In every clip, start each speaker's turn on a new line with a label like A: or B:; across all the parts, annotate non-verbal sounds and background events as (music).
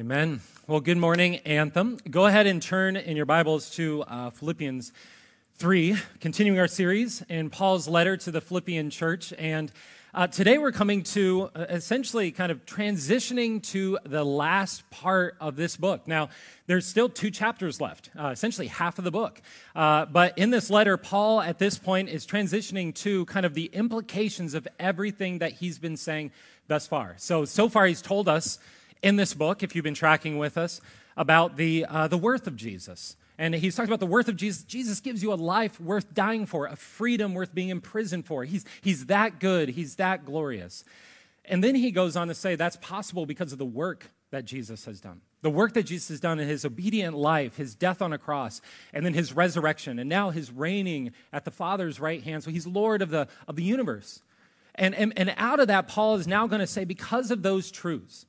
A: Amen. Well, good morning, Anthem. Go ahead and turn in your Bibles to uh, Philippians 3, continuing our series in Paul's letter to the Philippian church. And uh, today we're coming to uh, essentially kind of transitioning to the last part of this book. Now, there's still two chapters left, uh, essentially half of the book. Uh, but in this letter, Paul at this point is transitioning to kind of the implications of everything that he's been saying thus far. So, so far, he's told us in this book, if you've been tracking with us, about the, uh, the worth of Jesus. And he's talked about the worth of Jesus. Jesus gives you a life worth dying for, a freedom worth being imprisoned for. He's, he's that good, he's that glorious. And then he goes on to say that's possible because of the work that Jesus has done. The work that Jesus has done in his obedient life, his death on a cross, and then his resurrection, and now his reigning at the Father's right hand. So he's Lord of the, of the universe. And, and, and out of that, Paul is now going to say, because of those truths,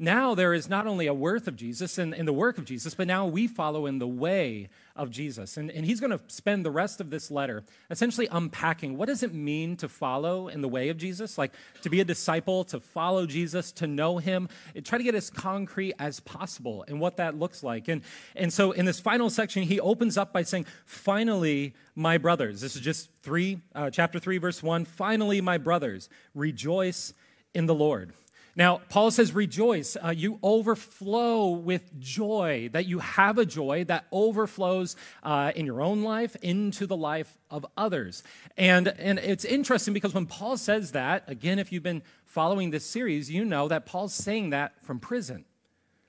A: now there is not only a worth of Jesus and, and the work of Jesus, but now we follow in the way of Jesus. And, and he's going to spend the rest of this letter essentially unpacking what does it mean to follow in the way of Jesus? Like to be a disciple, to follow Jesus, to know him, and try to get as concrete as possible and what that looks like. And, and so in this final section, he opens up by saying, Finally, my brothers. This is just three, uh, chapter 3, verse 1. Finally, my brothers, rejoice in the Lord. Now, Paul says, rejoice. Uh, you overflow with joy, that you have a joy that overflows uh, in your own life into the life of others. And, and it's interesting because when Paul says that, again, if you've been following this series, you know that Paul's saying that from prison,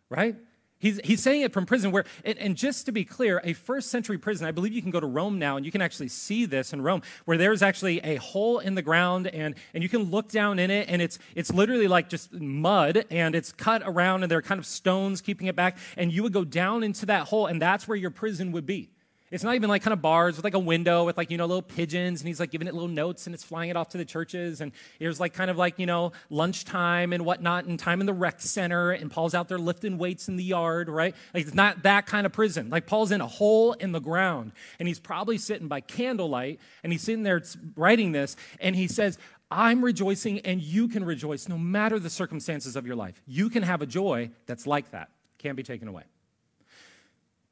A: right? He's, he's saying it from prison, where, and, and, just to be clear, a first century prison, I believe you can go to Rome now and you can actually see this in Rome, where there's actually a hole in the ground and, and you can look down in it and it's, it's literally like just mud and it's cut around and there are kind of stones keeping it back. And you would go down into that hole and that's where your prison would be. It's not even like kind of bars with like a window with like, you know, little pigeons and he's like giving it little notes and it's flying it off to the churches. And there's like kind of like, you know, lunchtime and whatnot and time in the rec center and Paul's out there lifting weights in the yard, right? Like it's not that kind of prison. Like Paul's in a hole in the ground and he's probably sitting by candlelight and he's sitting there writing this and he says, I'm rejoicing and you can rejoice no matter the circumstances of your life. You can have a joy that's like that, can't be taken away.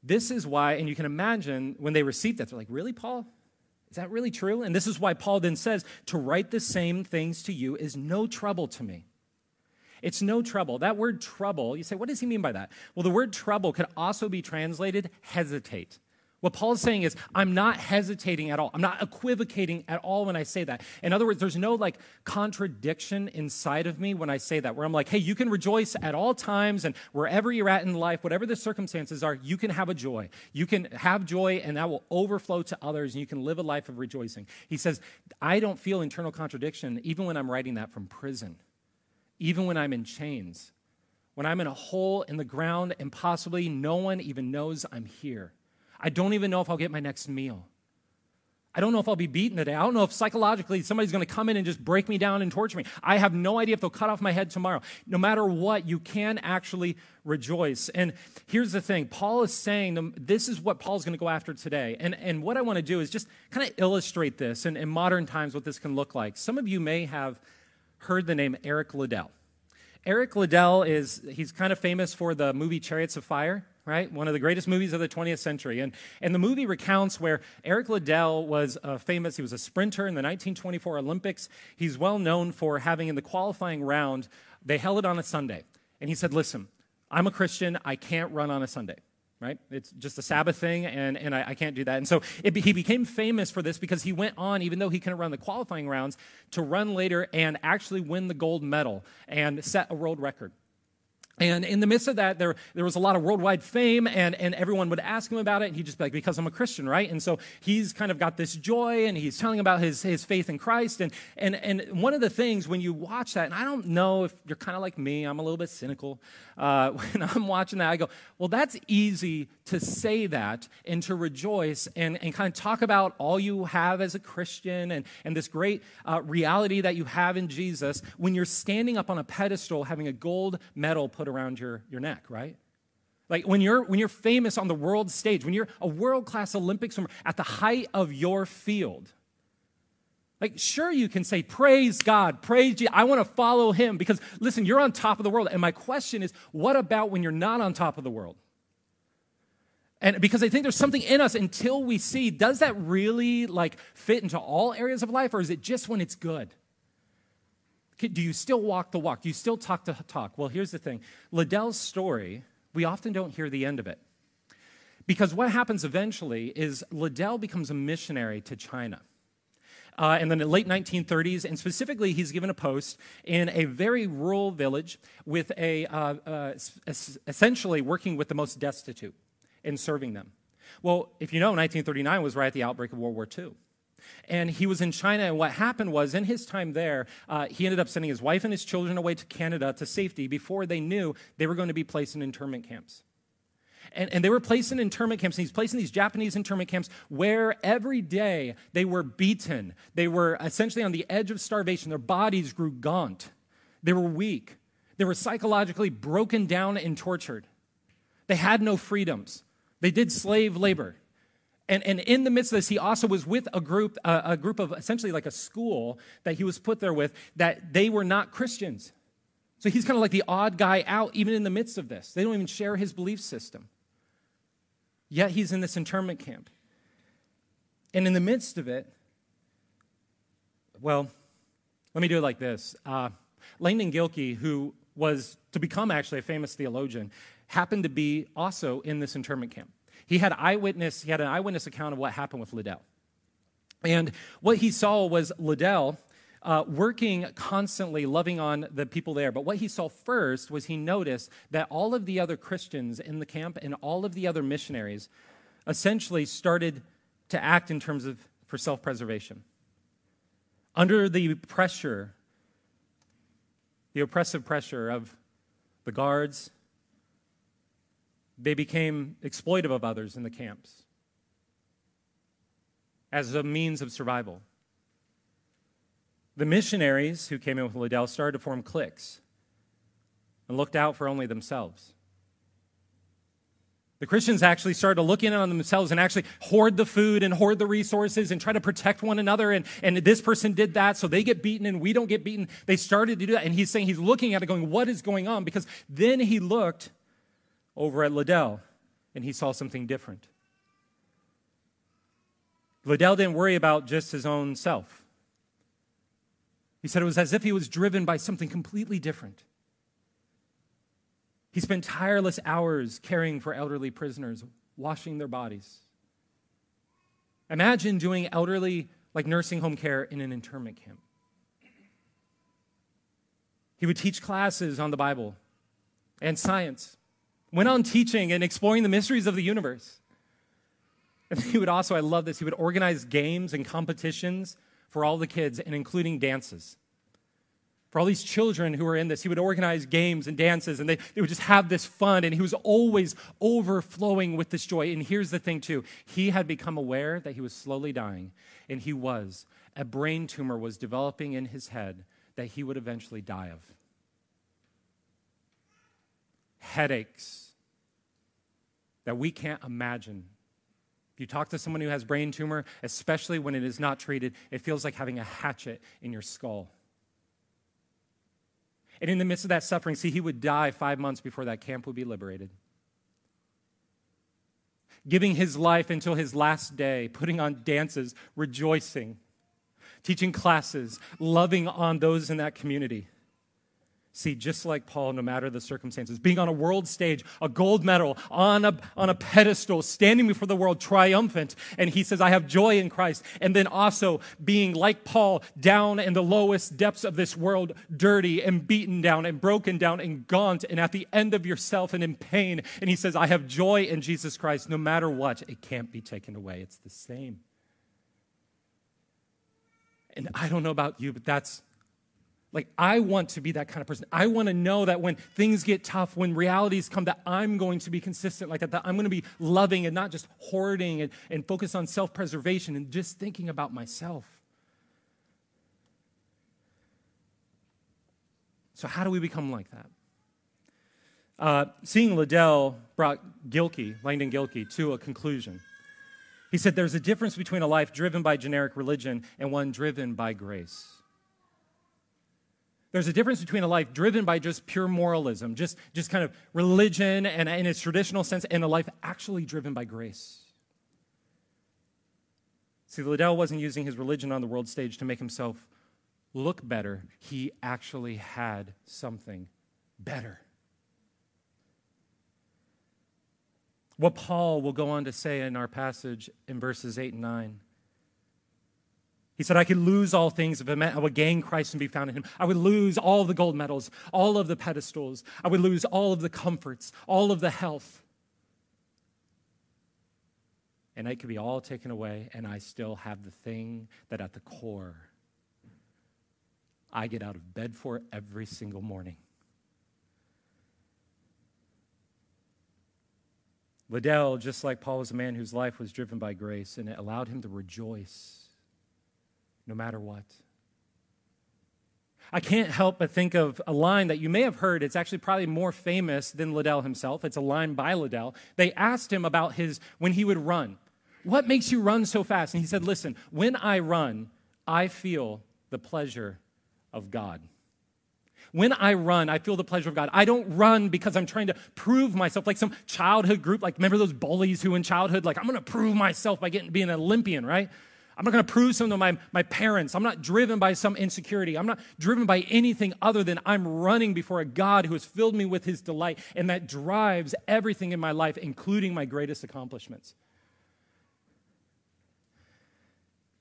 A: This is why, and you can imagine when they received that, they're like, Really, Paul? Is that really true? And this is why Paul then says, To write the same things to you is no trouble to me. It's no trouble. That word trouble, you say, what does he mean by that? Well, the word trouble could also be translated hesitate. What Paul is saying is, I'm not hesitating at all. I'm not equivocating at all when I say that. In other words, there's no like contradiction inside of me when I say that, where I'm like, hey, you can rejoice at all times and wherever you're at in life, whatever the circumstances are, you can have a joy. You can have joy and that will overflow to others and you can live a life of rejoicing. He says, I don't feel internal contradiction even when I'm writing that from prison, even when I'm in chains, when I'm in a hole in the ground and possibly no one even knows I'm here. I don't even know if I'll get my next meal. I don't know if I'll be beaten today. I don't know if psychologically somebody's going to come in and just break me down and torture me. I have no idea if they'll cut off my head tomorrow. No matter what, you can actually rejoice. And here's the thing Paul is saying this is what Paul's going to go after today. And, and what I want to do is just kind of illustrate this in, in modern times, what this can look like. Some of you may have heard the name Eric Liddell. Eric Liddell is, he's kind of famous for the movie Chariots of Fire right? One of the greatest movies of the 20th century. And, and the movie recounts where Eric Liddell was famous. He was a sprinter in the 1924 Olympics. He's well known for having in the qualifying round, they held it on a Sunday. And he said, Listen, I'm a Christian. I can't run on a Sunday. Right? It's just a Sabbath thing, and, and I, I can't do that. And so it, he became famous for this because he went on, even though he couldn't run the qualifying rounds, to run later and actually win the gold medal and set a world record. And in the midst of that, there, there was a lot of worldwide fame, and, and everyone would ask him about it, and he'd just be like, because I'm a Christian, right? And so he's kind of got this joy, and he's telling about his, his faith in Christ. And, and, and one of the things when you watch that, and I don't know if you're kind of like me, I'm a little bit cynical. Uh, (laughs) when I'm watching that, I go, well, that's easy to say that and to rejoice and, and kind of talk about all you have as a Christian and, and this great uh, reality that you have in Jesus when you're standing up on a pedestal having a gold medal put around your, your neck, right? Like when you're when you're famous on the world stage, when you're a world-class Olympic swimmer at the height of your field, Like, sure, you can say, Praise God, praise Jesus. I want to follow him because, listen, you're on top of the world. And my question is, what about when you're not on top of the world? And because I think there's something in us until we see, does that really like fit into all areas of life or is it just when it's good? Do you still walk the walk? Do you still talk the talk? Well, here's the thing Liddell's story, we often don't hear the end of it. Because what happens eventually is Liddell becomes a missionary to China uh, in the late 1930s, and specifically, he's given a post in a very rural village with a uh, uh, essentially working with the most destitute and serving them. Well, if you know, 1939 was right at the outbreak of World War II. And he was in China, and what happened was, in his time there, uh, he ended up sending his wife and his children away to Canada to safety before they knew they were going to be placed in internment camps. And, and they were placed in internment camps, and he's placed in these Japanese internment camps where every day they were beaten. They were essentially on the edge of starvation. Their bodies grew gaunt. They were weak. They were psychologically broken down and tortured. They had no freedoms. They did slave labor. And, and in the midst of this, he also was with a group, uh, a group of essentially like a school that he was put there with, that they were not Christians. So he's kind of like the odd guy out, even in the midst of this. They don't even share his belief system. Yet he's in this internment camp. And in the midst of it, well, let me do it like this. Uh, Langdon Gilkey, who was to become actually a famous theologian, happened to be also in this internment camp. He had eyewitness, he had an eyewitness account of what happened with Liddell. And what he saw was Liddell uh, working constantly, loving on the people there. But what he saw first was he noticed that all of the other Christians in the camp and all of the other missionaries essentially started to act in terms of for self preservation. Under the pressure, the oppressive pressure of the guards, they became exploitive of others in the camps as a means of survival. The missionaries who came in with Liddell started to form cliques and looked out for only themselves. The Christians actually started to look in on themselves and actually hoard the food and hoard the resources and try to protect one another. And, and this person did that, so they get beaten and we don't get beaten. They started to do that. And he's saying he's looking at it going, What is going on? Because then he looked over at Liddell and he saw something different. Liddell didn't worry about just his own self. He said it was as if he was driven by something completely different. He spent tireless hours caring for elderly prisoners, washing their bodies. Imagine doing elderly, like nursing home care in an internment camp. He would teach classes on the Bible and science, went on teaching and exploring the mysteries of the universe. And he would also, I love this, he would organize games and competitions for all the kids and including dances. For all these children who were in this, he would organize games and dances and they, they would just have this fun. And he was always overflowing with this joy. And here's the thing, too he had become aware that he was slowly dying, and he was. A brain tumor was developing in his head that he would eventually die of. Headaches that we can't imagine If you talk to someone who has brain tumor, especially when it is not treated, it feels like having a hatchet in your skull. And in the midst of that suffering, see, he would die five months before that camp would be liberated. Giving his life until his last day, putting on dances, rejoicing, teaching classes, loving on those in that community. See, just like Paul, no matter the circumstances, being on a world stage, a gold medal, on a, on a pedestal, standing before the world triumphant. And he says, I have joy in Christ. And then also being like Paul, down in the lowest depths of this world, dirty and beaten down and broken down and gaunt and at the end of yourself and in pain. And he says, I have joy in Jesus Christ. No matter what, it can't be taken away. It's the same. And I don't know about you, but that's like, I want to be that kind of person. I want to know that when things get tough, when realities come, that I'm going to be consistent like that, that I'm going to be loving and not just hoarding and, and focus on self preservation and just thinking about myself. So, how do we become like that? Uh, seeing Liddell brought Gilkey, Langdon Gilkey, to a conclusion. He said there's a difference between a life driven by generic religion and one driven by grace. There's a difference between a life driven by just pure moralism, just, just kind of religion and in its traditional sense, and a life actually driven by grace. See, Liddell wasn't using his religion on the world stage to make himself look better. He actually had something better. What Paul will go on to say in our passage in verses 8 and 9. He said, I could lose all things if it meant I would gain Christ and be found in him. I would lose all the gold medals, all of the pedestals. I would lose all of the comforts, all of the health and it could be all taken away, and I still have the thing that at the core I get out of bed for every single morning. Liddell, just like Paul, was a man whose life was driven by grace, and it allowed him to rejoice no matter what. I can't help but think of a line that you may have heard. It's actually probably more famous than Liddell himself. It's a line by Liddell. They asked him about his when he would run. What makes you run so fast? And he said, Listen, when I run, I feel the pleasure of God. When I run, I feel the pleasure of God. I don't run because I'm trying to prove myself like some childhood group. Like, remember those bullies who in childhood, like, I'm going to prove myself by getting being an Olympian, right? I'm not going to prove something to my, my parents. I'm not driven by some insecurity. I'm not driven by anything other than I'm running before a God who has filled me with his delight, and that drives everything in my life, including my greatest accomplishments.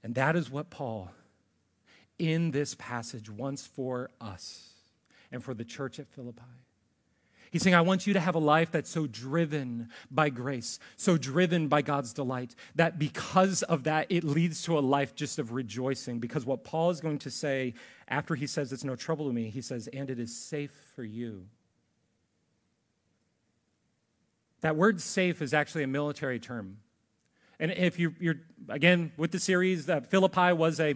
A: And that is what Paul, in this passage, wants for us and for the church at Philippi. He's saying, I want you to have a life that's so driven by grace, so driven by God's delight, that because of that, it leads to a life just of rejoicing. Because what Paul is going to say after he says, It's no trouble to me, he says, And it is safe for you. That word safe is actually a military term. And if you, are again, with the series, that Philippi was a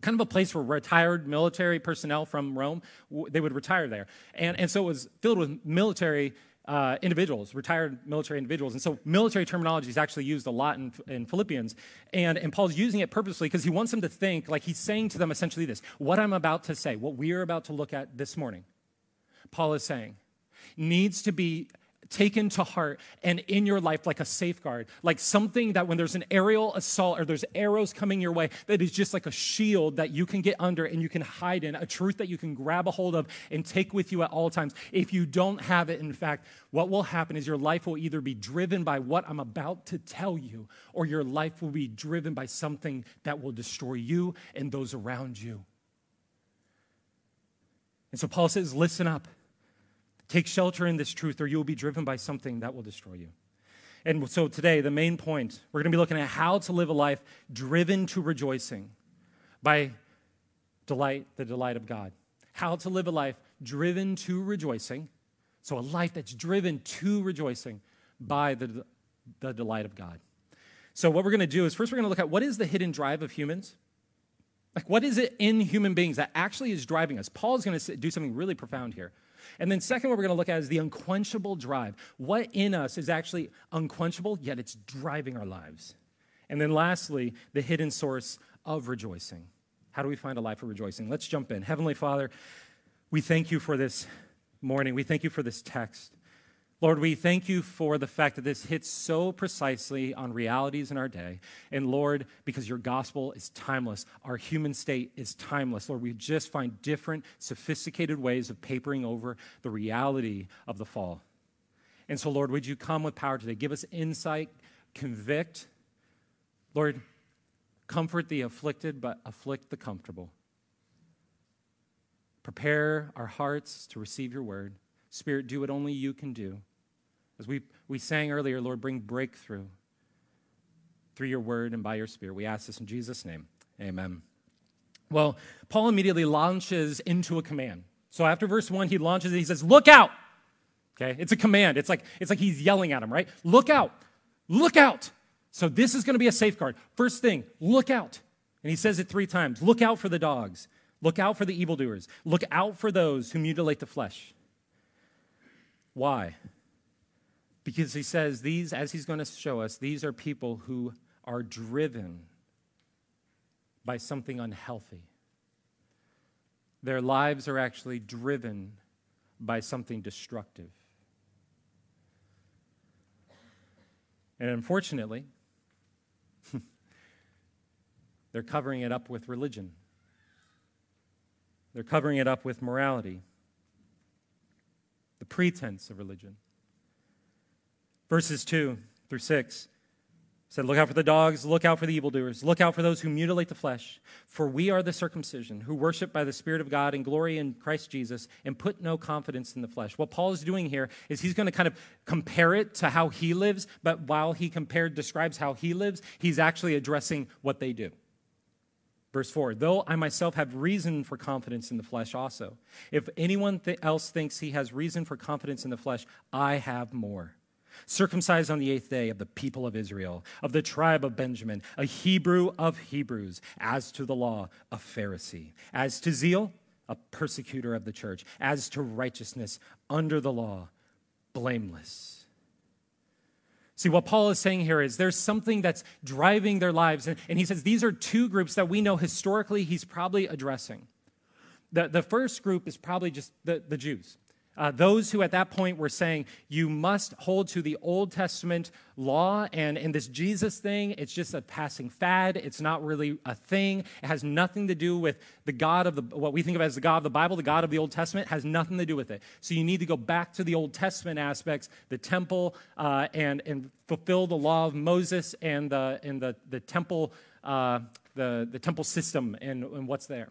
A: kind of a place where retired military personnel from Rome, they would retire there. And, and so it was filled with military uh, individuals, retired military individuals. And so military terminology is actually used a lot in, in Philippians. And, and Paul's using it purposely because he wants them to think, like he's saying to them essentially this what I'm about to say, what we are about to look at this morning, Paul is saying, needs to be taken to heart and in your life like a safeguard, like something that when there's an aerial assault or there's arrows coming your way, that is just like a shield that you can get under and you can hide in, a truth that you can grab a hold of and take with you at all times. If you don't have it, in fact, what will happen is your life will either be driven by what I'm about to tell you, or your life will be driven by something that will destroy you and those around you. And so Paul says, listen up. Take shelter in this truth, or you will be driven by something that will destroy you. And so today, the main point, we're going to be looking at how to live a life driven to rejoicing by delight, the delight of God. How to live a life driven to rejoicing. So, a life that's driven to rejoicing by the, the delight of God. So, what we're going to do is first, we're going to look at what is the hidden drive of humans? Like, what is it in human beings that actually is driving us? Paul is going to do something really profound here. And then, second, what we're going to look at is the unquenchable drive. What in us is actually unquenchable, yet it's driving our lives? And then, lastly, the hidden source of rejoicing. How do we find a life of rejoicing? Let's jump in. Heavenly Father, we thank you for this morning. We thank you for this text. Lord, we thank you for the fact that this hits so precisely on realities in our day. And Lord, because your gospel is timeless, our human state is timeless. Lord, we just find different, sophisticated ways of papering over the reality of the fall. And so, Lord, would you come with power today? Give us insight, convict. Lord, comfort the afflicted, but afflict the comfortable. Prepare our hearts to receive your word. Spirit, do what only you can do. As we, we sang earlier, Lord, bring breakthrough through your word and by your spirit. We ask this in Jesus' name. Amen. Well, Paul immediately launches into a command. So after verse 1, he launches it. He says, Look out. Okay? It's a command. It's like, it's like he's yelling at him, right? Look out. Look out. So this is going to be a safeguard. First thing, look out. And he says it three times Look out for the dogs. Look out for the evildoers. Look out for those who mutilate the flesh. Why? Because he says these, as he's going to show us, these are people who are driven by something unhealthy. Their lives are actually driven by something destructive. And unfortunately, (laughs) they're covering it up with religion. They're covering it up with morality, the pretense of religion. Verses 2 through 6 said, Look out for the dogs, look out for the evildoers, look out for those who mutilate the flesh. For we are the circumcision, who worship by the Spirit of God and glory in Christ Jesus, and put no confidence in the flesh. What Paul is doing here is he's going to kind of compare it to how he lives, but while he compared, describes how he lives, he's actually addressing what they do. Verse 4 Though I myself have reason for confidence in the flesh also, if anyone th- else thinks he has reason for confidence in the flesh, I have more circumcised on the eighth day of the people of Israel, of the tribe of Benjamin, a Hebrew of Hebrews, as to the law, a Pharisee, as to zeal, a persecutor of the church, as to righteousness under the law, blameless. See, what Paul is saying here is there's something that's driving their lives. And, and he says these are two groups that we know historically he's probably addressing. The, the first group is probably just the, the Jews. Uh, those who at that point were saying, you must hold to the Old Testament law, and in this Jesus thing, it's just a passing fad. It's not really a thing. It has nothing to do with the God of the, what we think of as the God of the Bible, the God of the Old Testament, has nothing to do with it. So you need to go back to the Old Testament aspects, the temple, uh, and, and fulfill the law of Moses and the, and the, the temple, uh, the, the temple system and, and what's there.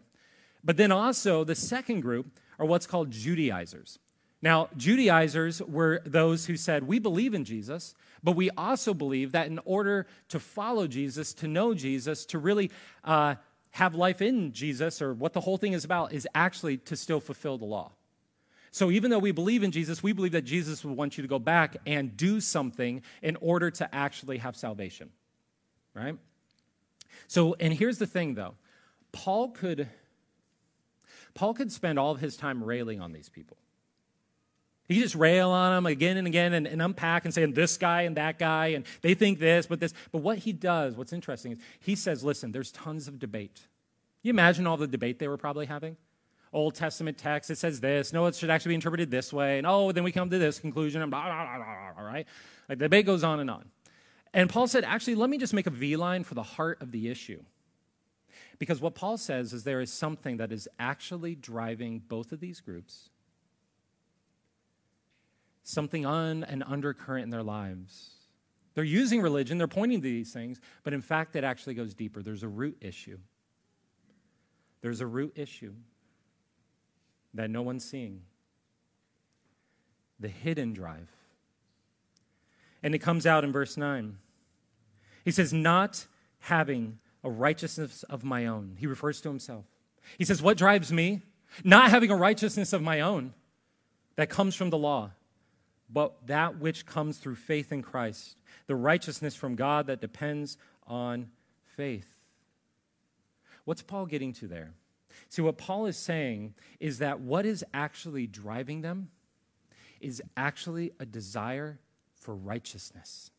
A: But then also, the second group are what's called Judaizers. Now, Judaizers were those who said, We believe in Jesus, but we also believe that in order to follow Jesus, to know Jesus, to really uh, have life in Jesus, or what the whole thing is about, is actually to still fulfill the law. So even though we believe in Jesus, we believe that Jesus would want you to go back and do something in order to actually have salvation. Right? So, and here's the thing though. Paul could Paul could spend all of his time railing on these people. He just rail on them again and again and, and, unpack and saying this guy and that guy and they think this, but this. But what he does, what's interesting is he says, listen, there's tons of debate. You imagine all the debate they were probably having? Old Testament text, it says this. No, it should actually be interpreted this way. And oh, then we come to this conclusion and blah, blah, blah, blah, right? Like the debate goes on and on. And Paul said, actually, let me just make a V line for the heart of the issue. Because what Paul says is there is something that is actually driving both of these groups something on an undercurrent in their lives. They're using religion, they're pointing to these things, but in fact, it actually goes deeper. There's a root issue. There's a root issue that no one's seeing the hidden drive. And it comes out in verse 9. He says, Not having a righteousness of my own. He refers to himself. He says, What drives me? Not having a righteousness of my own that comes from the law but that which comes through faith in Christ, the righteousness from God that depends on faith. What's Paul getting to there? See, what Paul is saying is that what is actually driving them is actually a desire for righteousness.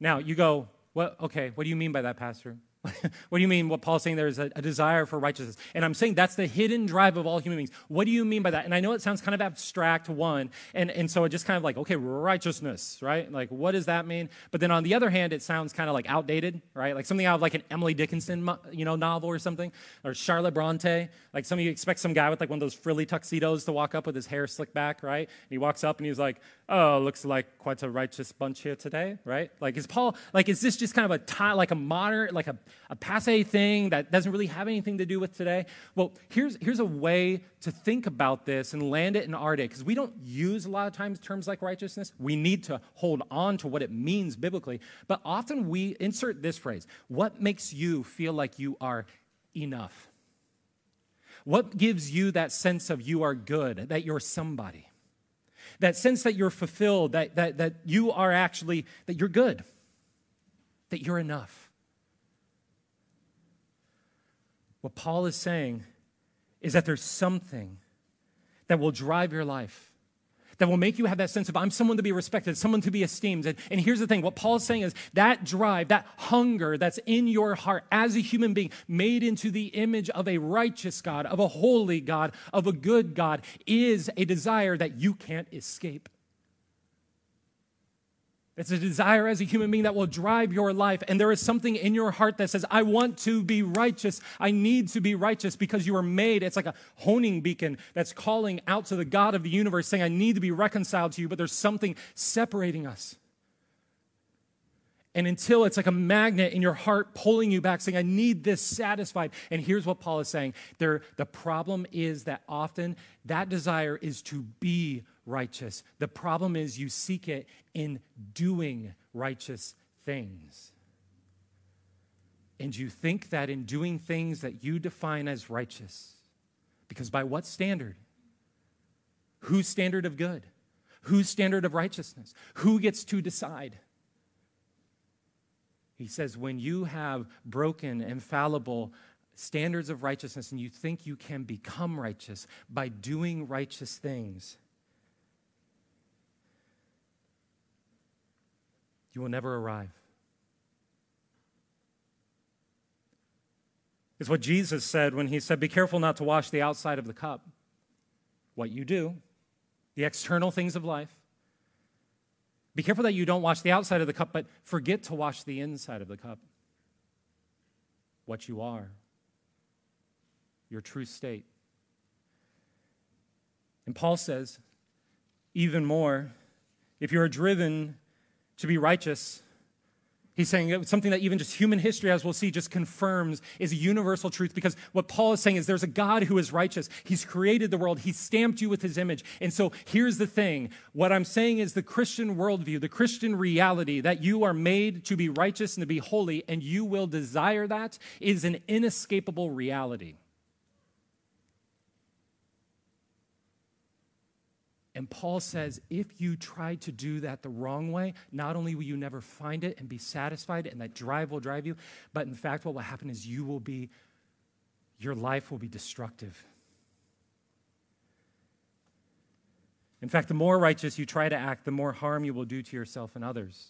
A: Now, you go, well, okay, what do you mean by that, Pastor? (laughs) what do you mean what Paul's saying there is a, a, desire for righteousness? And I'm saying that's the hidden drive of all human beings. What do you mean by that? And I know it sounds kind of abstract, one, and, and so it just kind of like, okay, righteousness, right? Like, what does that mean? But then on the other hand, it sounds kind of like outdated, right? Like something out of like an Emily Dickinson, you know, novel or something, or Charlotte Bronte. Like some of you expect some guy with like one of those frilly tuxedos to walk up with his hair slicked back, right? And he walks up and he's like, oh, looks like quite a righteous bunch here today, right? Like, is Paul, like, is this just kind of a, like a modern, like a a passe thing that doesn't really have anything to do with today? Well, here's, here's a way to think about this and land it in our day, because we don't use a lot of times terms like righteousness. We need to hold on to what it means biblically. But often we insert this phrase What makes you feel like you are enough? What gives you that sense of you are good, that you're somebody? That sense that you're fulfilled, that, that, that you are actually, that you're good, that you're enough. What Paul is saying is that there's something that will drive your life, that will make you have that sense of I'm someone to be respected, someone to be esteemed. And, and here's the thing what Paul's saying is that drive, that hunger that's in your heart as a human being, made into the image of a righteous God, of a holy God, of a good God, is a desire that you can't escape. It's a desire as a human being that will drive your life. And there is something in your heart that says, I want to be righteous. I need to be righteous because you are made. It's like a honing beacon that's calling out to the God of the universe, saying, I need to be reconciled to you, but there's something separating us. And until it's like a magnet in your heart pulling you back, saying, I need this satisfied. And here's what Paul is saying there, the problem is that often that desire is to be righteous. The problem is you seek it in doing righteous things. And you think that in doing things that you define as righteous, because by what standard? Whose standard of good? Whose standard of righteousness? Who gets to decide? He says, when you have broken, infallible standards of righteousness and you think you can become righteous by doing righteous things, you will never arrive. It's what Jesus said when he said, Be careful not to wash the outside of the cup. What you do, the external things of life. Be careful that you don't wash the outside of the cup, but forget to wash the inside of the cup. What you are, your true state. And Paul says, even more, if you are driven to be righteous. He's saying something that even just human history, as we'll see, just confirms is a universal truth because what Paul is saying is there's a God who is righteous. He's created the world, He's stamped you with His image. And so here's the thing what I'm saying is the Christian worldview, the Christian reality that you are made to be righteous and to be holy, and you will desire that is an inescapable reality. And Paul says, if you try to do that the wrong way, not only will you never find it and be satisfied, and that drive will drive you, but in fact, what will happen is you will be, your life will be destructive. In fact, the more righteous you try to act, the more harm you will do to yourself and others.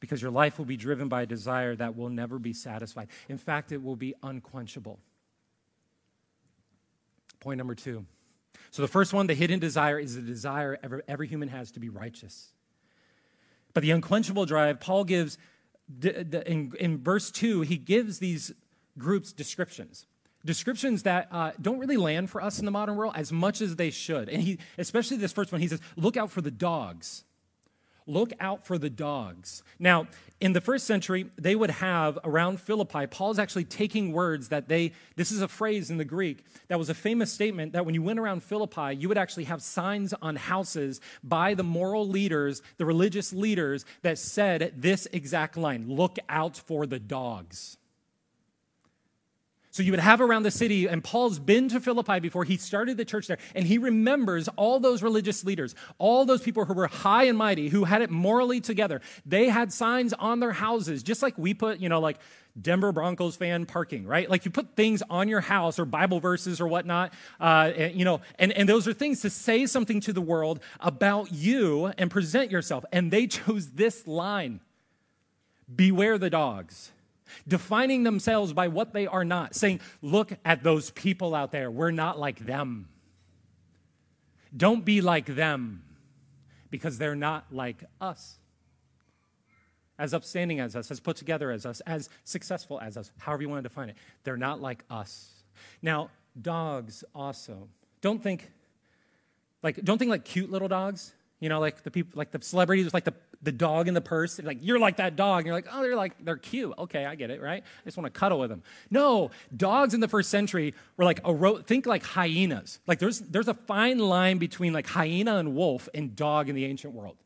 A: Because your life will be driven by a desire that will never be satisfied. In fact, it will be unquenchable. Point number two so, the first one, the hidden desire, is the desire every, every human has to be righteous. But the unquenchable drive, Paul gives, in, in verse 2, he gives these groups descriptions. Descriptions that uh, don't really land for us in the modern world as much as they should. And he, especially this first one, he says, look out for the dogs. Look out for the dogs. Now, in the first century, they would have around Philippi, Paul's actually taking words that they, this is a phrase in the Greek that was a famous statement that when you went around Philippi, you would actually have signs on houses by the moral leaders, the religious leaders, that said this exact line Look out for the dogs. So you would have around the city, and Paul's been to Philippi before he started the church there, and he remembers all those religious leaders, all those people who were high and mighty, who had it morally together. They had signs on their houses, just like we put, you know, like Denver Broncos fan parking, right? Like you put things on your house or Bible verses or whatnot, uh, and, you know, and, and those are things to say something to the world about you and present yourself. And they (laughs) chose this line Beware the dogs defining themselves by what they are not, saying, Look at those people out there. We're not like them. Don't be like them because they're not like us. As upstanding as us, as put together as us, as successful as us, however you want to define it. They're not like us. Now, dogs also. Don't think like don't think like cute little dogs. You know, like the people, like the celebrities, like the the dog in the purse. Like, you're like that dog. And you're like, oh, they're like, they're cute. Okay, I get it, right? I just want to cuddle with them. No, dogs in the first century were like, a ro- think like hyenas. Like, there's, there's a fine line between like hyena and wolf and dog in the ancient world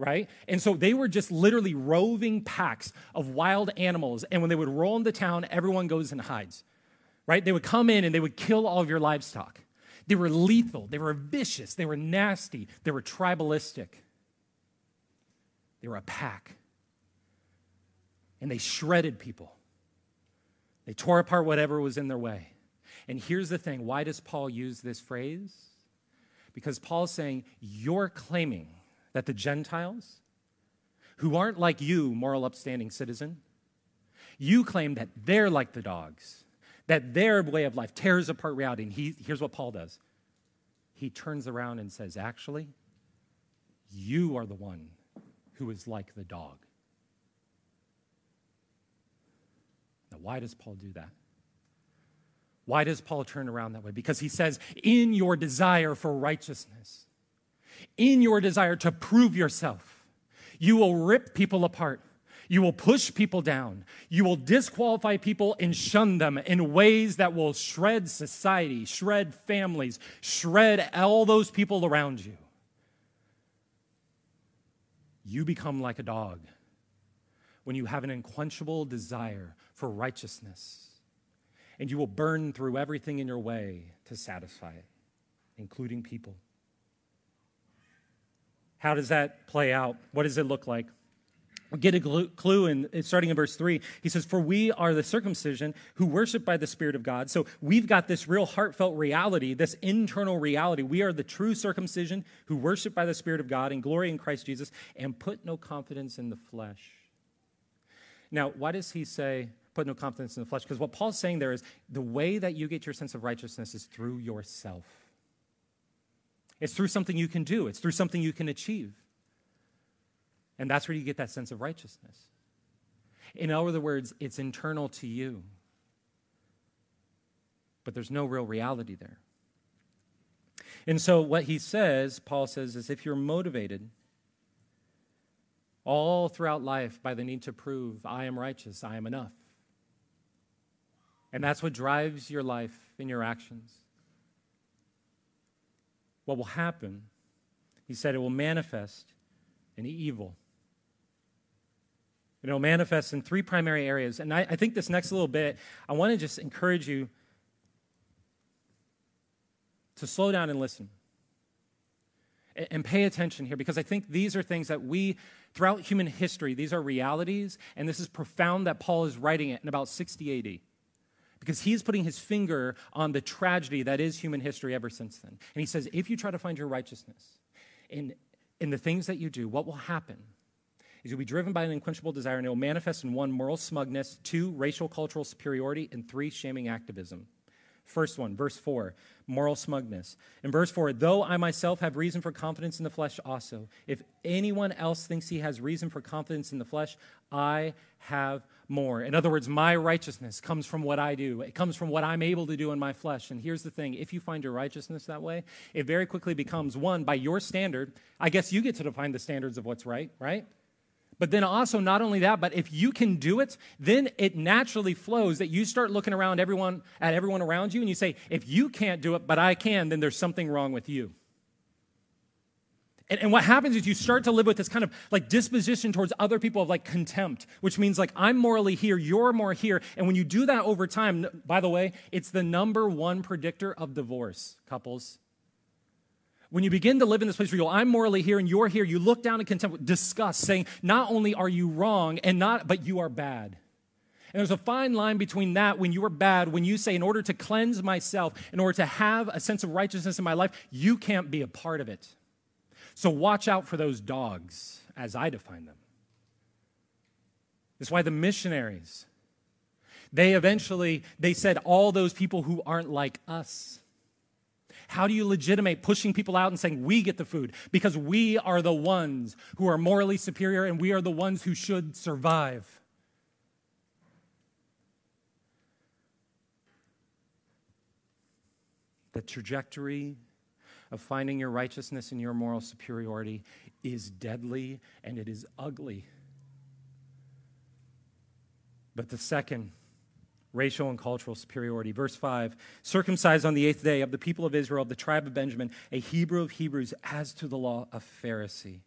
A: right? And so they were just literally roving packs of wild animals. And when they would roll into town, everyone goes and hides, right? They would come in and they would kill all of your livestock. They were lethal, they were vicious, they were nasty, they were tribalistic. They were a pack. And they shredded people. They tore apart whatever was in their way. And here's the thing why does Paul use this phrase? Because Paul's saying, You're claiming that the Gentiles, who aren't like you, moral, upstanding citizen, you claim that they're like the dogs, that their way of life tears apart reality. And he, here's what Paul does he turns around and says, Actually, you are the one who is like the dog. Now, why does Paul do that? Why does Paul turn around that way? Because he says, in your desire for righteousness, in your desire to prove yourself, you will rip people apart. You will push people down. You will disqualify people and shun them in ways that will shred society, shred families, shred all those people around you. You become like a dog when you have an unquenchable desire for righteousness and you will burn through everything in your way to satisfy it, including people. How does that play out? What does it look like? Get a clue in starting in verse 3 he says for we are the circumcision who worship by the spirit of god so we've got this real heartfelt reality this internal reality we are the true circumcision who worship by the spirit of god and glory in christ jesus and put no confidence in the flesh now why does he say put no confidence in the flesh. Because what Paul's saying there is the way that you get your sense of righteousness is through yourself. It's through something you can do, it's through something you can achieve. And that's where you get that sense of righteousness. In other words, it's internal to you. But there's no real reality there. And so, what he says, Paul says, is if you're motivated all throughout life by the need to prove, I am righteous, I am enough, and that's what drives your life and your actions. What will happen, he said, it will manifest in evil. It will manifest in three primary areas. And I, I think this next little bit, I want to just encourage you to slow down and listen and pay attention here because I think these are things that we, throughout human history, these are realities, and this is profound that Paul is writing it in about 60 AD because he's putting his finger on the tragedy that is human history ever since then. And he says, if you try to find your righteousness in, in the things that you do, what will happen is you'll be driven by an unquenchable desire and it will manifest in one, moral smugness, two, racial cultural superiority, and three, shaming activism. First one, verse 4, moral smugness. In verse 4, though I myself have reason for confidence in the flesh also, if anyone else thinks he has reason for confidence in the flesh, I have more. In other words, my righteousness comes from what I do, it comes from what I'm able to do in my flesh. And here's the thing if you find your righteousness that way, it very quickly becomes one, by your standard, I guess you get to define the standards of what's right, right? But then also, not only that, but if you can do it, then it naturally flows that you start looking around everyone at everyone around you and you say, if you can't do it, but I can, then there's something wrong with you. And, and what happens is you start to live with this kind of like disposition towards other people of like contempt, which means like I'm morally here, you're more here. And when you do that over time, by the way, it's the number one predictor of divorce, couples. When you begin to live in this place where you go, I'm morally here and you're here, you look down in contempt, disgust, saying, not only are you wrong and not, but you are bad. And there's a fine line between that when you are bad, when you say, in order to cleanse myself, in order to have a sense of righteousness in my life, you can't be a part of it. So watch out for those dogs, as I define them. That's why the missionaries, they eventually, they said, all those people who aren't like us. How do you legitimate pushing people out and saying, we get the food? Because we are the ones who are morally superior and we are the ones who should survive. The trajectory of finding your righteousness and your moral superiority is deadly and it is ugly. But the second racial and cultural superiority. Verse 5 circumcised on the eighth day of the people of Israel, of the tribe of Benjamin, a Hebrew of Hebrews, as to the law, a Pharisee.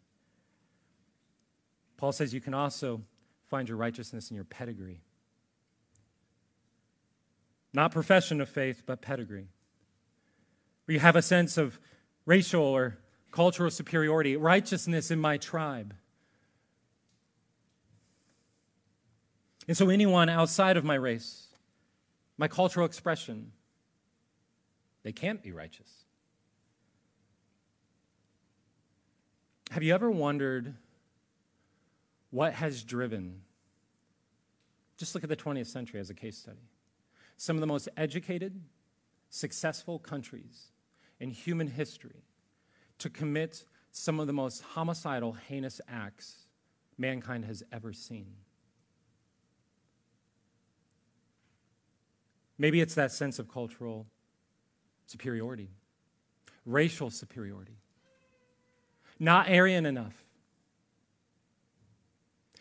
A: Paul says you can also find your righteousness in your pedigree. Not profession of faith, but pedigree. Where you have a sense of racial or cultural superiority, righteousness in my tribe. And so, anyone outside of my race, my cultural expression, they can't be righteous. Have you ever wondered what has driven? Just look at the 20th century as a case study. Some of the most educated, successful countries in human history to commit some of the most homicidal, heinous acts mankind has ever seen. Maybe it's that sense of cultural superiority, racial superiority, not Aryan enough,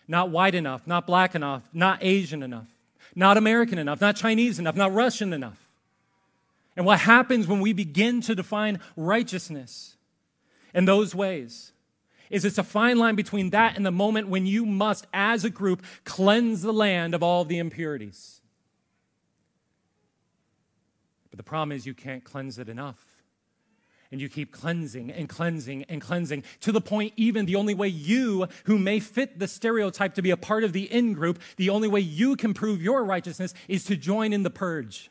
A: not white enough, not black enough, not Asian enough, not American enough, not Chinese enough, not Russian enough. And what happens when we begin to define righteousness in those ways is it's a fine line between that and the moment when you must, as a group, cleanse the land of all of the impurities. But the problem is you can't cleanse it enough. And you keep cleansing and cleansing and cleansing to the point, even the only way you, who may fit the stereotype to be a part of the in group, the only way you can prove your righteousness is to join in the purge.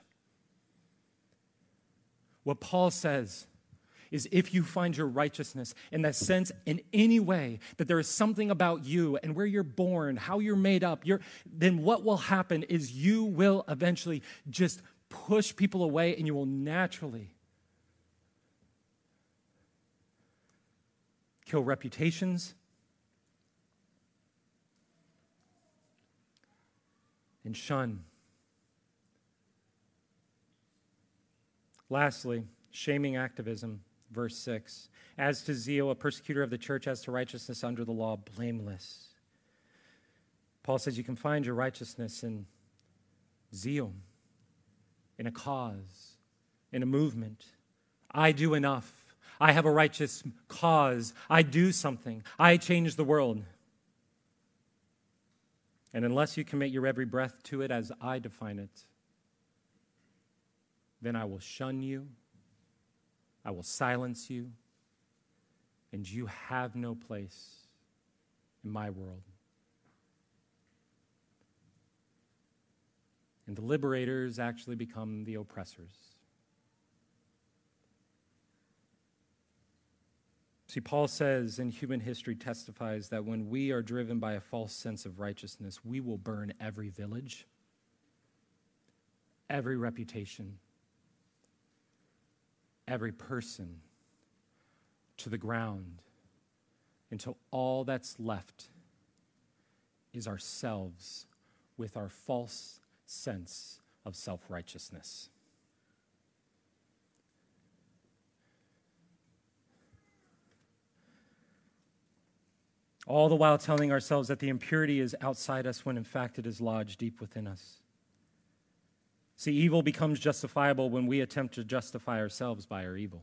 A: What Paul says is if you find your righteousness in that sense in any way that there is something about you and where you're born, how you're made up, you're, then what will happen is you will eventually just push people away and you will naturally kill reputations and shun. Lastly, shaming activism, verse 6. As to zeal, a persecutor of the church, as to righteousness under the law, blameless. Paul says you can find your righteousness in zeal in a cause, in a movement. I do enough. I have a righteous cause. I do something. I change the world. And unless you commit your every breath to it as I define it, then I will shun you, I will silence you, and you have no place in my world. And the liberators actually become the oppressors. See, Paul says in human history testifies that when we are driven by a false sense of righteousness, we will burn every village, every reputation, every person to the ground until all that's left is ourselves with our false sense of self righteousness. All the while telling ourselves that the impurity is outside us when in fact it is lodged deep within us. See, evil becomes justifiable when we attempt to justify ourselves by our evil.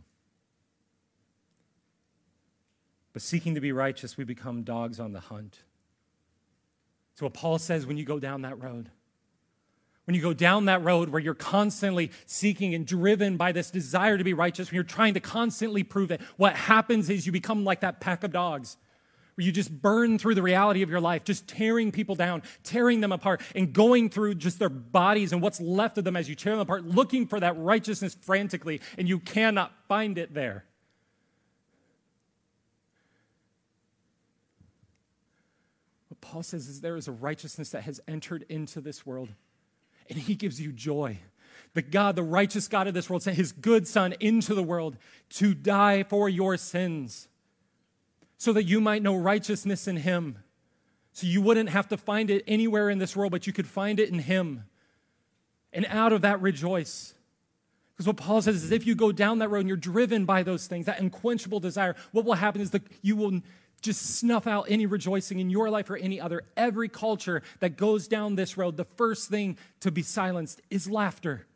A: But seeking to be righteous, we become dogs on the hunt. So, what Paul says when you go down that road, when you go down that road where you're constantly seeking and driven by this desire to be righteous, when you're trying to constantly prove it, what happens is you become like that pack of dogs where you just burn through the reality of your life, just tearing people down, tearing them apart, and going through just their bodies and what's left of them as you tear them apart, looking for that righteousness frantically, and you cannot find it there. What Paul says is there is a righteousness that has entered into this world and he gives you joy. The God, the righteous God of this world, sent his good son into the world to die for your sins so that you might know righteousness in him. So you wouldn't have to find it anywhere in this world, but you could find it in him. And out of that, rejoice. Because what Paul says is if you go down that road and you're driven by those things, that unquenchable desire, what will happen is that you will just snuff out any rejoicing in your life or any other. Every culture that goes down this road, the first thing to be silenced is laughter.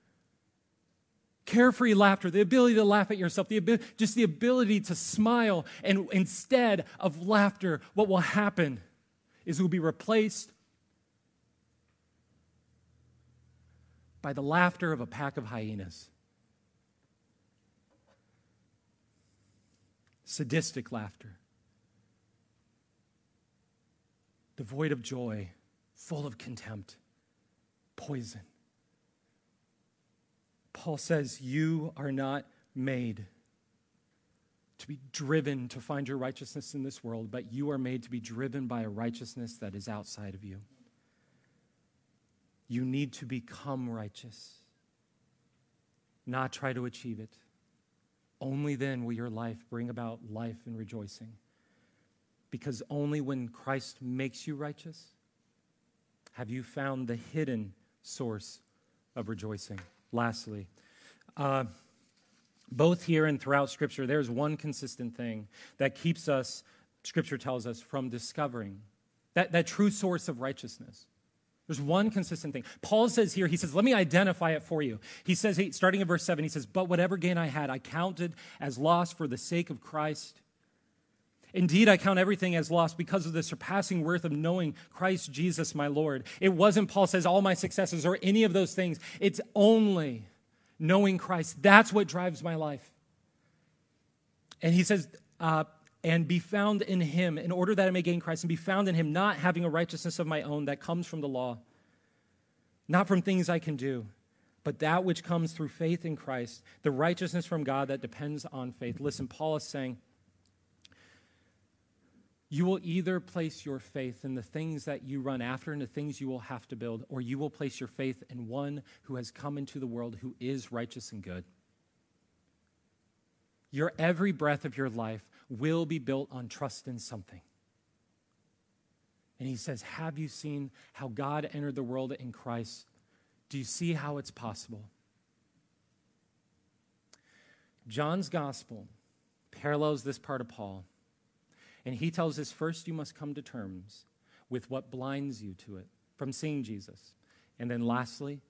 A: Carefree laughter, the ability to laugh at yourself, the ability, just the ability to smile. And instead of laughter, what will happen is it will be replaced by the laughter of a pack of hyenas. Sadistic laughter devoid of joy, full of contempt, poison. Paul says, You are not made to be driven to find your righteousness in this world, but you are made to be driven by a righteousness that is outside of you. You need to become righteous, not try to achieve it. Only then will your life bring about life and rejoicing. Because only when Christ makes you righteous have you found the hidden source of rejoicing. Lastly, uh, both here and throughout Scripture, there's one consistent thing that keeps us, Scripture tells us, from discovering that, that true source of righteousness. There's one consistent thing. Paul says here, he says, let me identify it for you. He says, starting in verse 7, he says, But whatever gain I had, I counted as loss for the sake of Christ. Indeed, I count everything as lost because of the surpassing worth of knowing Christ Jesus, my Lord. It wasn't, Paul says, all my successes or any of those things. It's only knowing Christ. That's what drives my life. And he says, uh, and be found in him in order that I may gain Christ and be found in him, not having a righteousness of my own that comes from the law, not from things I can do, but that which comes through faith in Christ, the righteousness from God that depends on faith. Listen, Paul is saying, you will either place your faith in the things that you run after and the things you will have to build, or you will place your faith in one who has come into the world who is righteous and good. Your every breath of your life will be built on trust in something. And he says, Have you seen how God entered the world in Christ? Do you see how it's possible? John's gospel parallels this part of Paul and he tells us first, you must come to terms with what blinds you to it from seeing Jesus. And then lastly,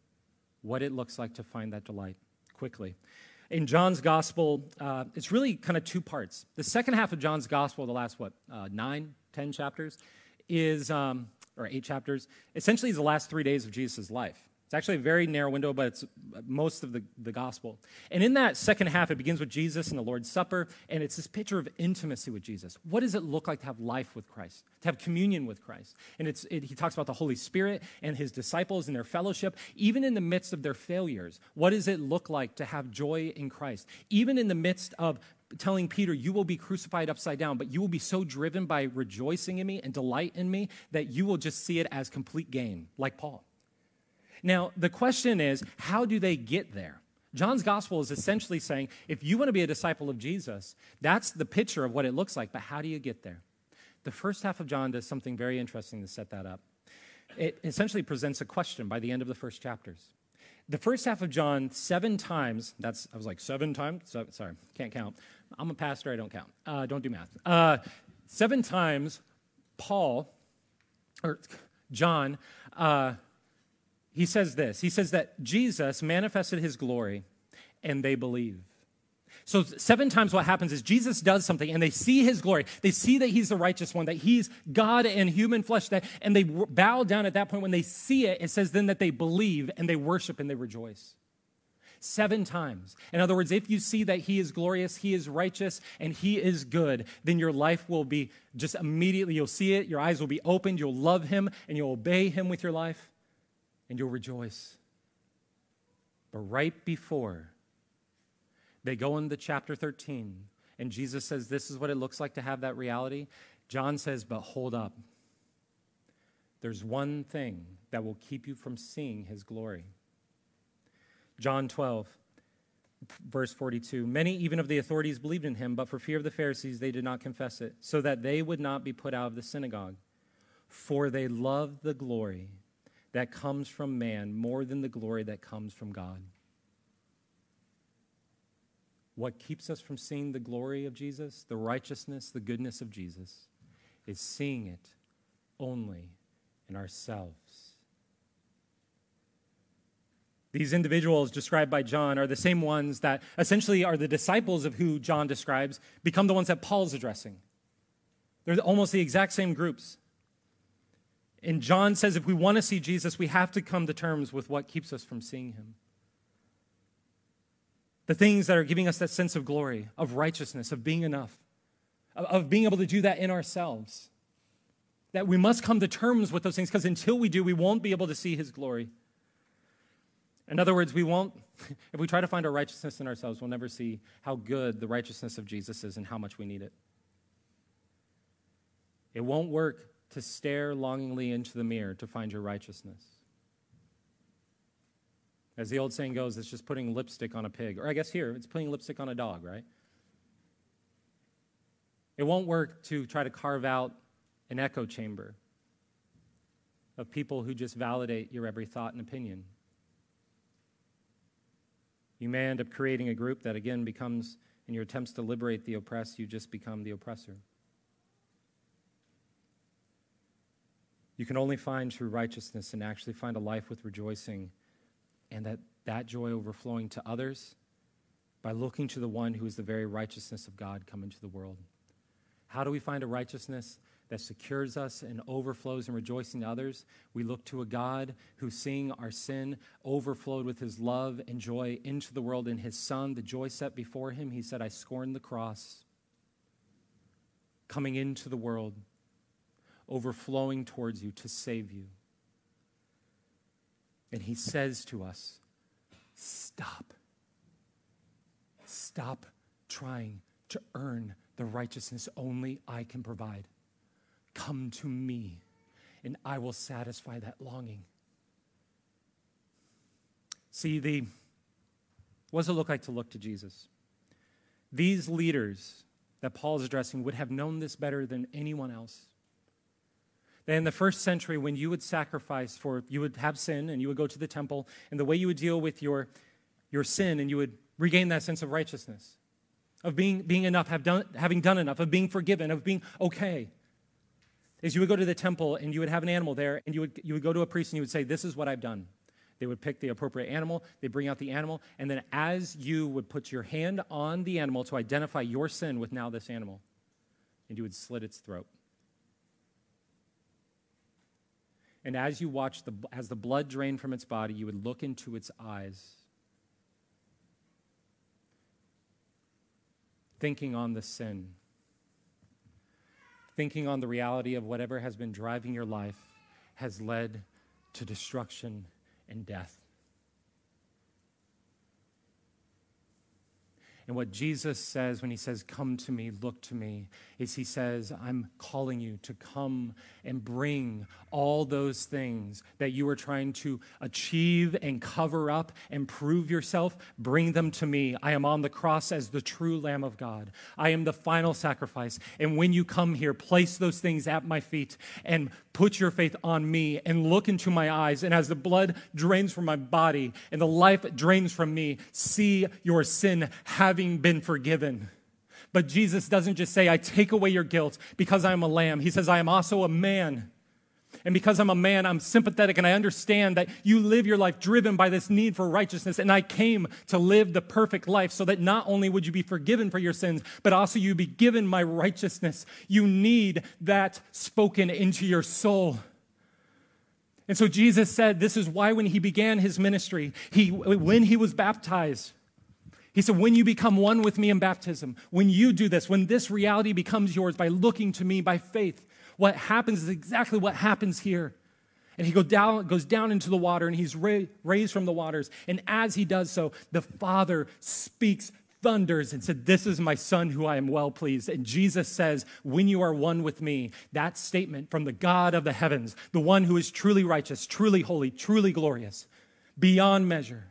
A: what it looks like to find that delight quickly. In John's gospel, uh, it's really kind of two parts. The second half of John's gospel, the last, what, uh, nine, ten chapters, is, um, or eight chapters, essentially is the last three days of Jesus' life. It's actually a very narrow window, but it's uh, most of the, the gospel. And in that second half, it begins with Jesus and the Lord's Supper, and it's this picture of intimacy with Jesus. What does it look like to have life with Christ, to have communion with Christ? And it's, it, he talks about the Holy Spirit and his disciples and their fellowship, even in the midst of their failures. What does it look like to have joy in Christ? Even in the midst of telling Peter, You will be crucified upside down, but you will be so driven by rejoicing in me and delight in me that you will just see it as complete gain, like Paul. Now, the question is, how do they get there? John's gospel is essentially saying if you want to be a disciple of Jesus, that's the picture of what it looks like, but how do you get there? The first half of John does something very interesting to set that up. It essentially presents a question by the end of the first chapters. The first half of John, seven times, that's, I was like, seven times? So, sorry, can't count. I'm a pastor, I don't count. Uh, don't do math. Uh, seven times, Paul, or John, uh, he says this He says that Jesus manifested his glory and they believe. So, seven times what happens is Jesus does something and they see his glory. They see that he's the righteous one, that he's God in human flesh, that, and they bow down at that point. When they see it, it says then that they believe and they worship and they rejoice. Seven times. In other words, if you see that he is glorious, he is righteous, and he is good, then your life will be just immediately, you'll see it, your eyes will be opened, you'll love him, and you'll obey him with your life and you'll rejoice. But right before they go into chapter 13, and Jesus says, This is what it looks like to have that reality, John says, But hold up. There's one thing that will keep you from seeing his glory. John 12, verse 42 Many, even of the authorities, believed in him, but for fear of the Pharisees, they did not confess it, so that they would not be put out of the synagogue. For they loved the glory that comes from man more than the glory that comes from God. What keeps us from seeing the glory of Jesus, the righteousness, the goodness of Jesus, is seeing it only in ourselves. These individuals described by John are the same ones that essentially are the disciples of who John describes, become the ones that Paul's addressing. They're almost the exact same groups. And John says if we want to see Jesus, we have to come to terms with what keeps us from seeing him. The things that are giving us that sense of glory, of righteousness, of being enough, of, being able to do that in ourselves. That we must come to terms with those things because until we do, we won't be able to see his glory. In other words, we won't, (laughs) if we try to find our righteousness in ourselves, we'll never see how good the righteousness of Jesus is and how much we need it. It won't work to stare longingly into the mirror to find your righteousness. As the old saying goes, it's just putting lipstick on a pig. Or I guess here, it's putting lipstick on a dog, right? It won't work to try to carve out an echo chamber of people who just validate your every thought and opinion. You may end up creating a group that again becomes, in your attempts to liberate the oppressed, you just become the oppressor. You can only find true righteousness and actually find a life with rejoicing and that, that joy overflowing to others by looking to the one who is the very righteousness of God come into the world. How do we find a righteousness that secures us and overflows in rejoicing to others? We look to a God who, seeing our sin, overflowed with his love and joy into the world in his Son, the joy set before him. He said, I scorn the cross, coming into the world, overflowing towards you to save you. And he says to us, Stop. Stop trying to earn the righteousness only I can provide. Come to me, and I will satisfy that longing. See, the what does it look like to look to Jesus? These leaders that Paul is addressing would have known this better than anyone else in the first century, when you would sacrifice for, you would have sin and you would go to the temple, and the way you would deal with your, your sin and you would regain that sense of righteousness, of being, being enough, have done, having done enough, of being forgiven, of being okay, is you would go to the temple and you would have an animal there, and you would, you would go to a priest and you would say, This is what I've done. They would pick the appropriate animal, they bring out the animal, and then as you would put your hand on the animal to identify your sin with now this animal, and you would slit its throat. And as you watch the, as the blood drained from its body, you would look into its eyes, thinking on the sin, thinking on the reality of whatever has been driving your life has led to destruction and death. And what Jesus says when he says, Come to me, look to me, is he says, I'm calling you to come and bring all those things that you are trying to achieve and cover up and prove yourself. Bring them to me. I am on the cross as the true Lamb of God. I am the final sacrifice. And when you come here, place those things at my feet and put your faith on me and look into my eyes. And as the blood drains from my body and the life drains from me, see your sin having been forgiven. But Jesus doesn't just say, I take away your guilt because I am a lamb. He says, I am also a man. And because I'm a man, I'm sympathetic and I understand that you live your life driven by this need for righteousness. And I came to live the perfect life so that not only would you be forgiven for your sins, but also you be given my righteousness. You need that spoken into your soul. And so Jesus said, This is why when he began his ministry, he, when he was baptized, he said, When you become one with me in baptism, when you do this, when this reality becomes yours by looking to me by faith, what happens is exactly what happens here. And he go down, goes down into the water and he's ra- raised from the waters. And as he does so, the Father speaks thunders and said, This is my son who I am well pleased. And Jesus says, When you are one with me, that statement from the God of the heavens, the one who is truly righteous, truly holy, truly glorious, beyond measure,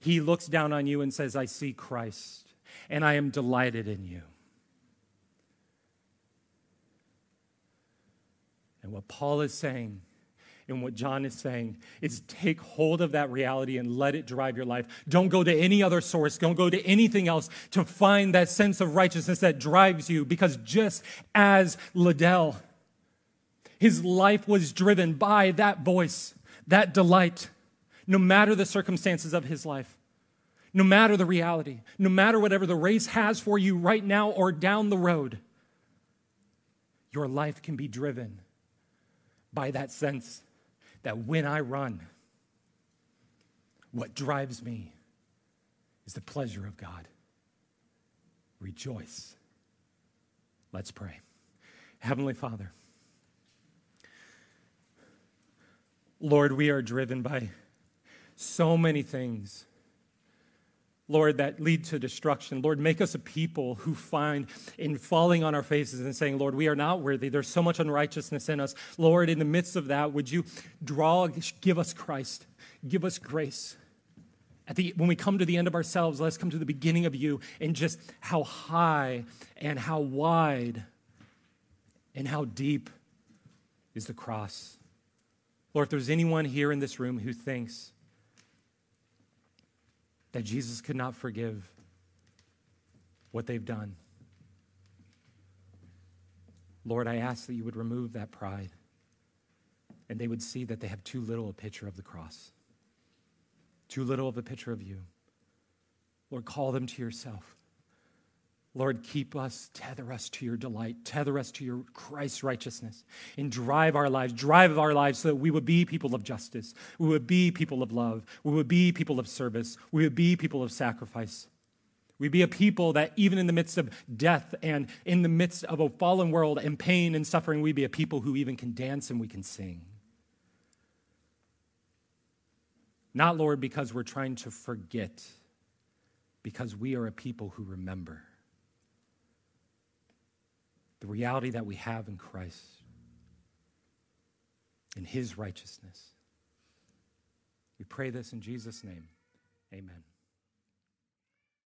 A: he looks down on you and says, I see Christ, and I am delighted in you. And what Paul is saying and what John is saying is take hold of that reality and let it drive your life. Don't go to any other source. Don't go to anything else to find that sense of righteousness that drives you because just as Liddell, his life was driven by that voice, that delight no matter the circumstances of his life, no matter the reality, no matter whatever the race has for you right now or down the road, your life can be driven by that sense that when I run, what drives me is the pleasure of God. Rejoice. Let's pray. Heavenly Father, Lord, we are driven by so many things. Lord, that lead to destruction. Lord, make us a people who find in falling on our faces and saying, Lord, we are not worthy. There's so much unrighteousness in us. Lord, in the midst of that, would you draw, give us Christ, give us grace. At the, when we come to the end of ourselves, let's come to the beginning of you and just how high and how wide and how deep is the cross. Lord, if there's anyone here in this room who thinks that Jesus could not forgive what they've done. Lord, I ask that you would remove that pride and they would see that they have too little a picture of the cross, too little of a picture of you. Lord, call them to yourself. Lord, keep us, tether us to your delight, tether us to your Christ righteousness, and drive our lives, drive our lives so that we would be people of justice, we would be people of love, we would be people of service, we would be people of sacrifice. We'd be a people that, even in the midst of death and in the midst of a fallen world and pain and suffering, we'd be a people who even can dance and we can sing. Not, Lord, because we're trying to forget, because we are a people who remember the reality that we have in Christ, in his righteousness. We pray this in Jesus' name. Amen.